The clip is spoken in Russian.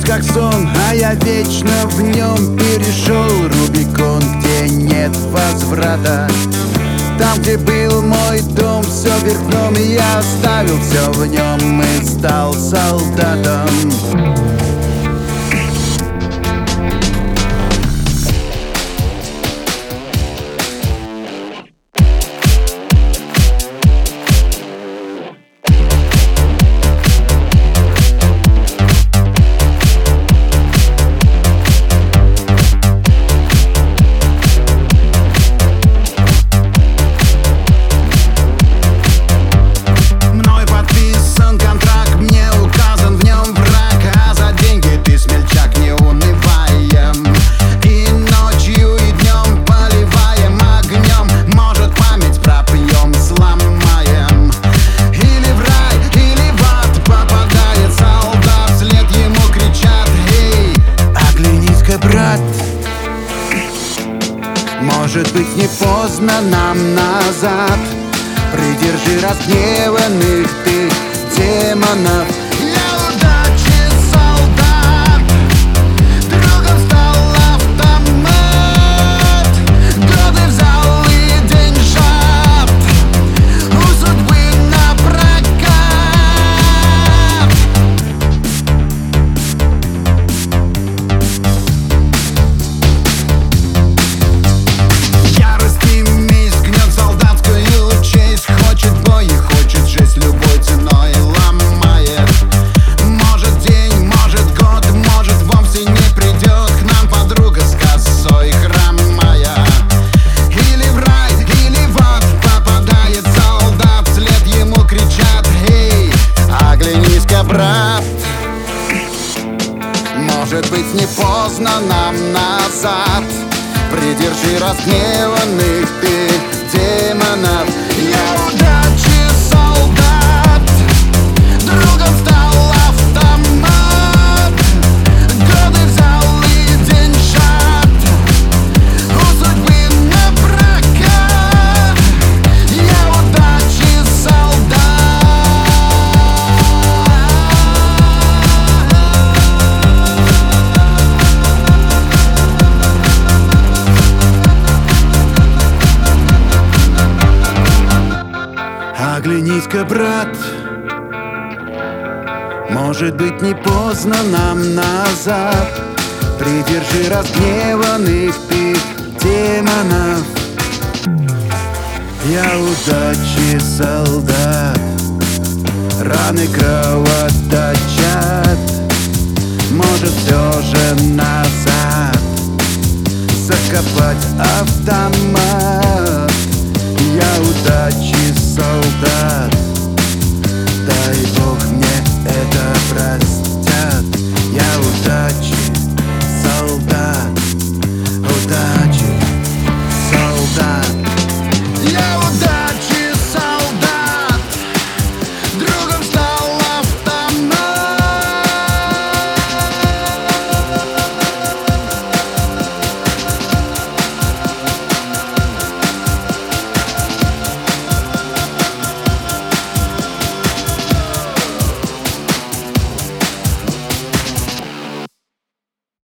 жизнь как сон, а я вечно в нем перешел. Рубикон, где нет возврата. Там, где был мой дом, все И я оставил все в нем и стал солдатом может быть не поздно нам назад? Придержи разгневанных ты демонов может быть не поздно нам назад? Придержи разгневанных ты демонов Оглянись-ка, брат. Может быть не поздно нам назад. Придержи разгневанных ты демонов. Я удачи солдат. Раны кровоточат. Может все же назад. Закопать автомат. Я удачи солдат